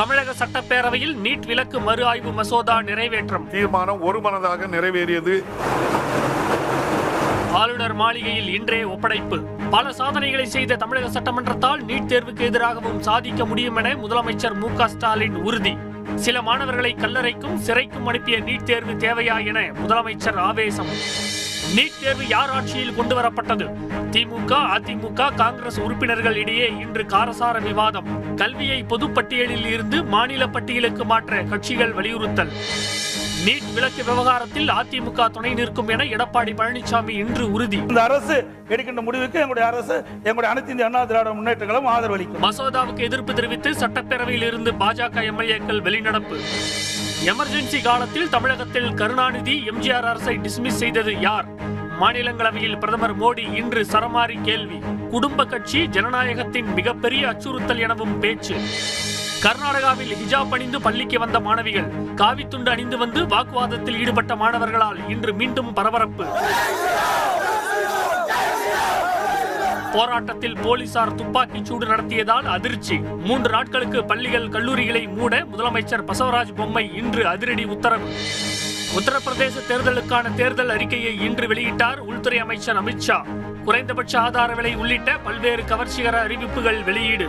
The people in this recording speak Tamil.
தமிழக சட்டப்பேரவையில் நீட் விலக்கு மறு ஆய்வு மசோதா நிறைவேற்றம். தீர்மானம் ஒருமனதாக நிறைவேறியது. ஆளுநர் மாளிகையில் இன்றே ஒப்படைப்பு. பல சாதனைகளை செய்த தமிழக சட்டமன்றத்தால் நீட் தேர்வுக்கு எதிராகவும் சாதிக்க முடியும் என முதலமைச்சர் மு க ஸ்டாலின் உறுதி. சில மாணவர்களை கல்லறைக்கும் சிறைக்கும் அனுப்பிய நீட் தேர்வு தேவையா என முதலமைச்சர் ஆவேசம். நீட் தேர்வு யார் ஆட்சியில் கொண்டு வரப்பட்டது திமுக அதிமுக காங்கிரஸ் உறுப்பினர்கள் இடையே இன்று காரசார விவாதம். கல்வியை பொதுப்பட்டியலில் இருந்து மாநில பட்டியலுக்கு மாற்ற கட்சிகள் வலியுறுத்தல். நீட் விலக்கு விவகாரத்தில் அதிமுக துணை நிற்கும் என எடப்பாடி பழனிசாமி இன்று உறுதி. இந்த அரசு எடுக்கின்ற முடிவுக்கு எங்களுடைய அரசு எங்களுடைய அனைத்து இந்திய அண்ணா திராவிட முன்னேற்றங்களும் ஆதரவளிக்கும். மசோதாவுக்கு எதிர்ப்பு தெரிவித்து சட்டப்பேரவையில் இருந்து பாஜக எம்எல்ஏக்கள் வெளிநடப்பு. எமர்ஜென்சி காலத்தில் தமிழகத்தில் கருணாநிதி எம்ஜிஆர் அரசை டிஸ்மிஸ் செய்தது யார்? மாநிலங்களவையில் பிரதமர் மோடி இன்று சரமாரி கேள்வி. குடும்ப கட்சி ஜனநாயகத்தின் மிகப்பெரிய அச்சுறுத்தல் எனவும் பேச்சு. கர்நாடகாவில் ஹிஜாப் அணிந்து பள்ளிக்கு வந்த மாணவிகள் காவித்துண்டு அணிந்து வந்து வாக்குவாதத்தில் ஈடுபட்ட மாணவர்களால் இன்று மீண்டும் பரபரப்பு. போராட்டத்தில் போலீசார் துப்பாக்கிச் சூடு நடத்தியதால் அதிர்ச்சி. மூன்று நாட்களுக்கு பள்ளிகள் கல்லூரிகளை மூட முதலமைச்சர் பசவராஜ் பொம்மை இன்று அதிரடி உத்தரவு. உத்தரப்பிரதேச தேர்தலுக்கான தேர்தல் அறிக்கையை இன்று வெளியிட்டார் உள்துறை அமைச்சர் அமித்ஷா. குறைந்தபட்ச ஆதார விலை உள்ளிட்ட பல்வேறு கவர்ச்சிகர அறிவிப்புகள் வெளியீடு.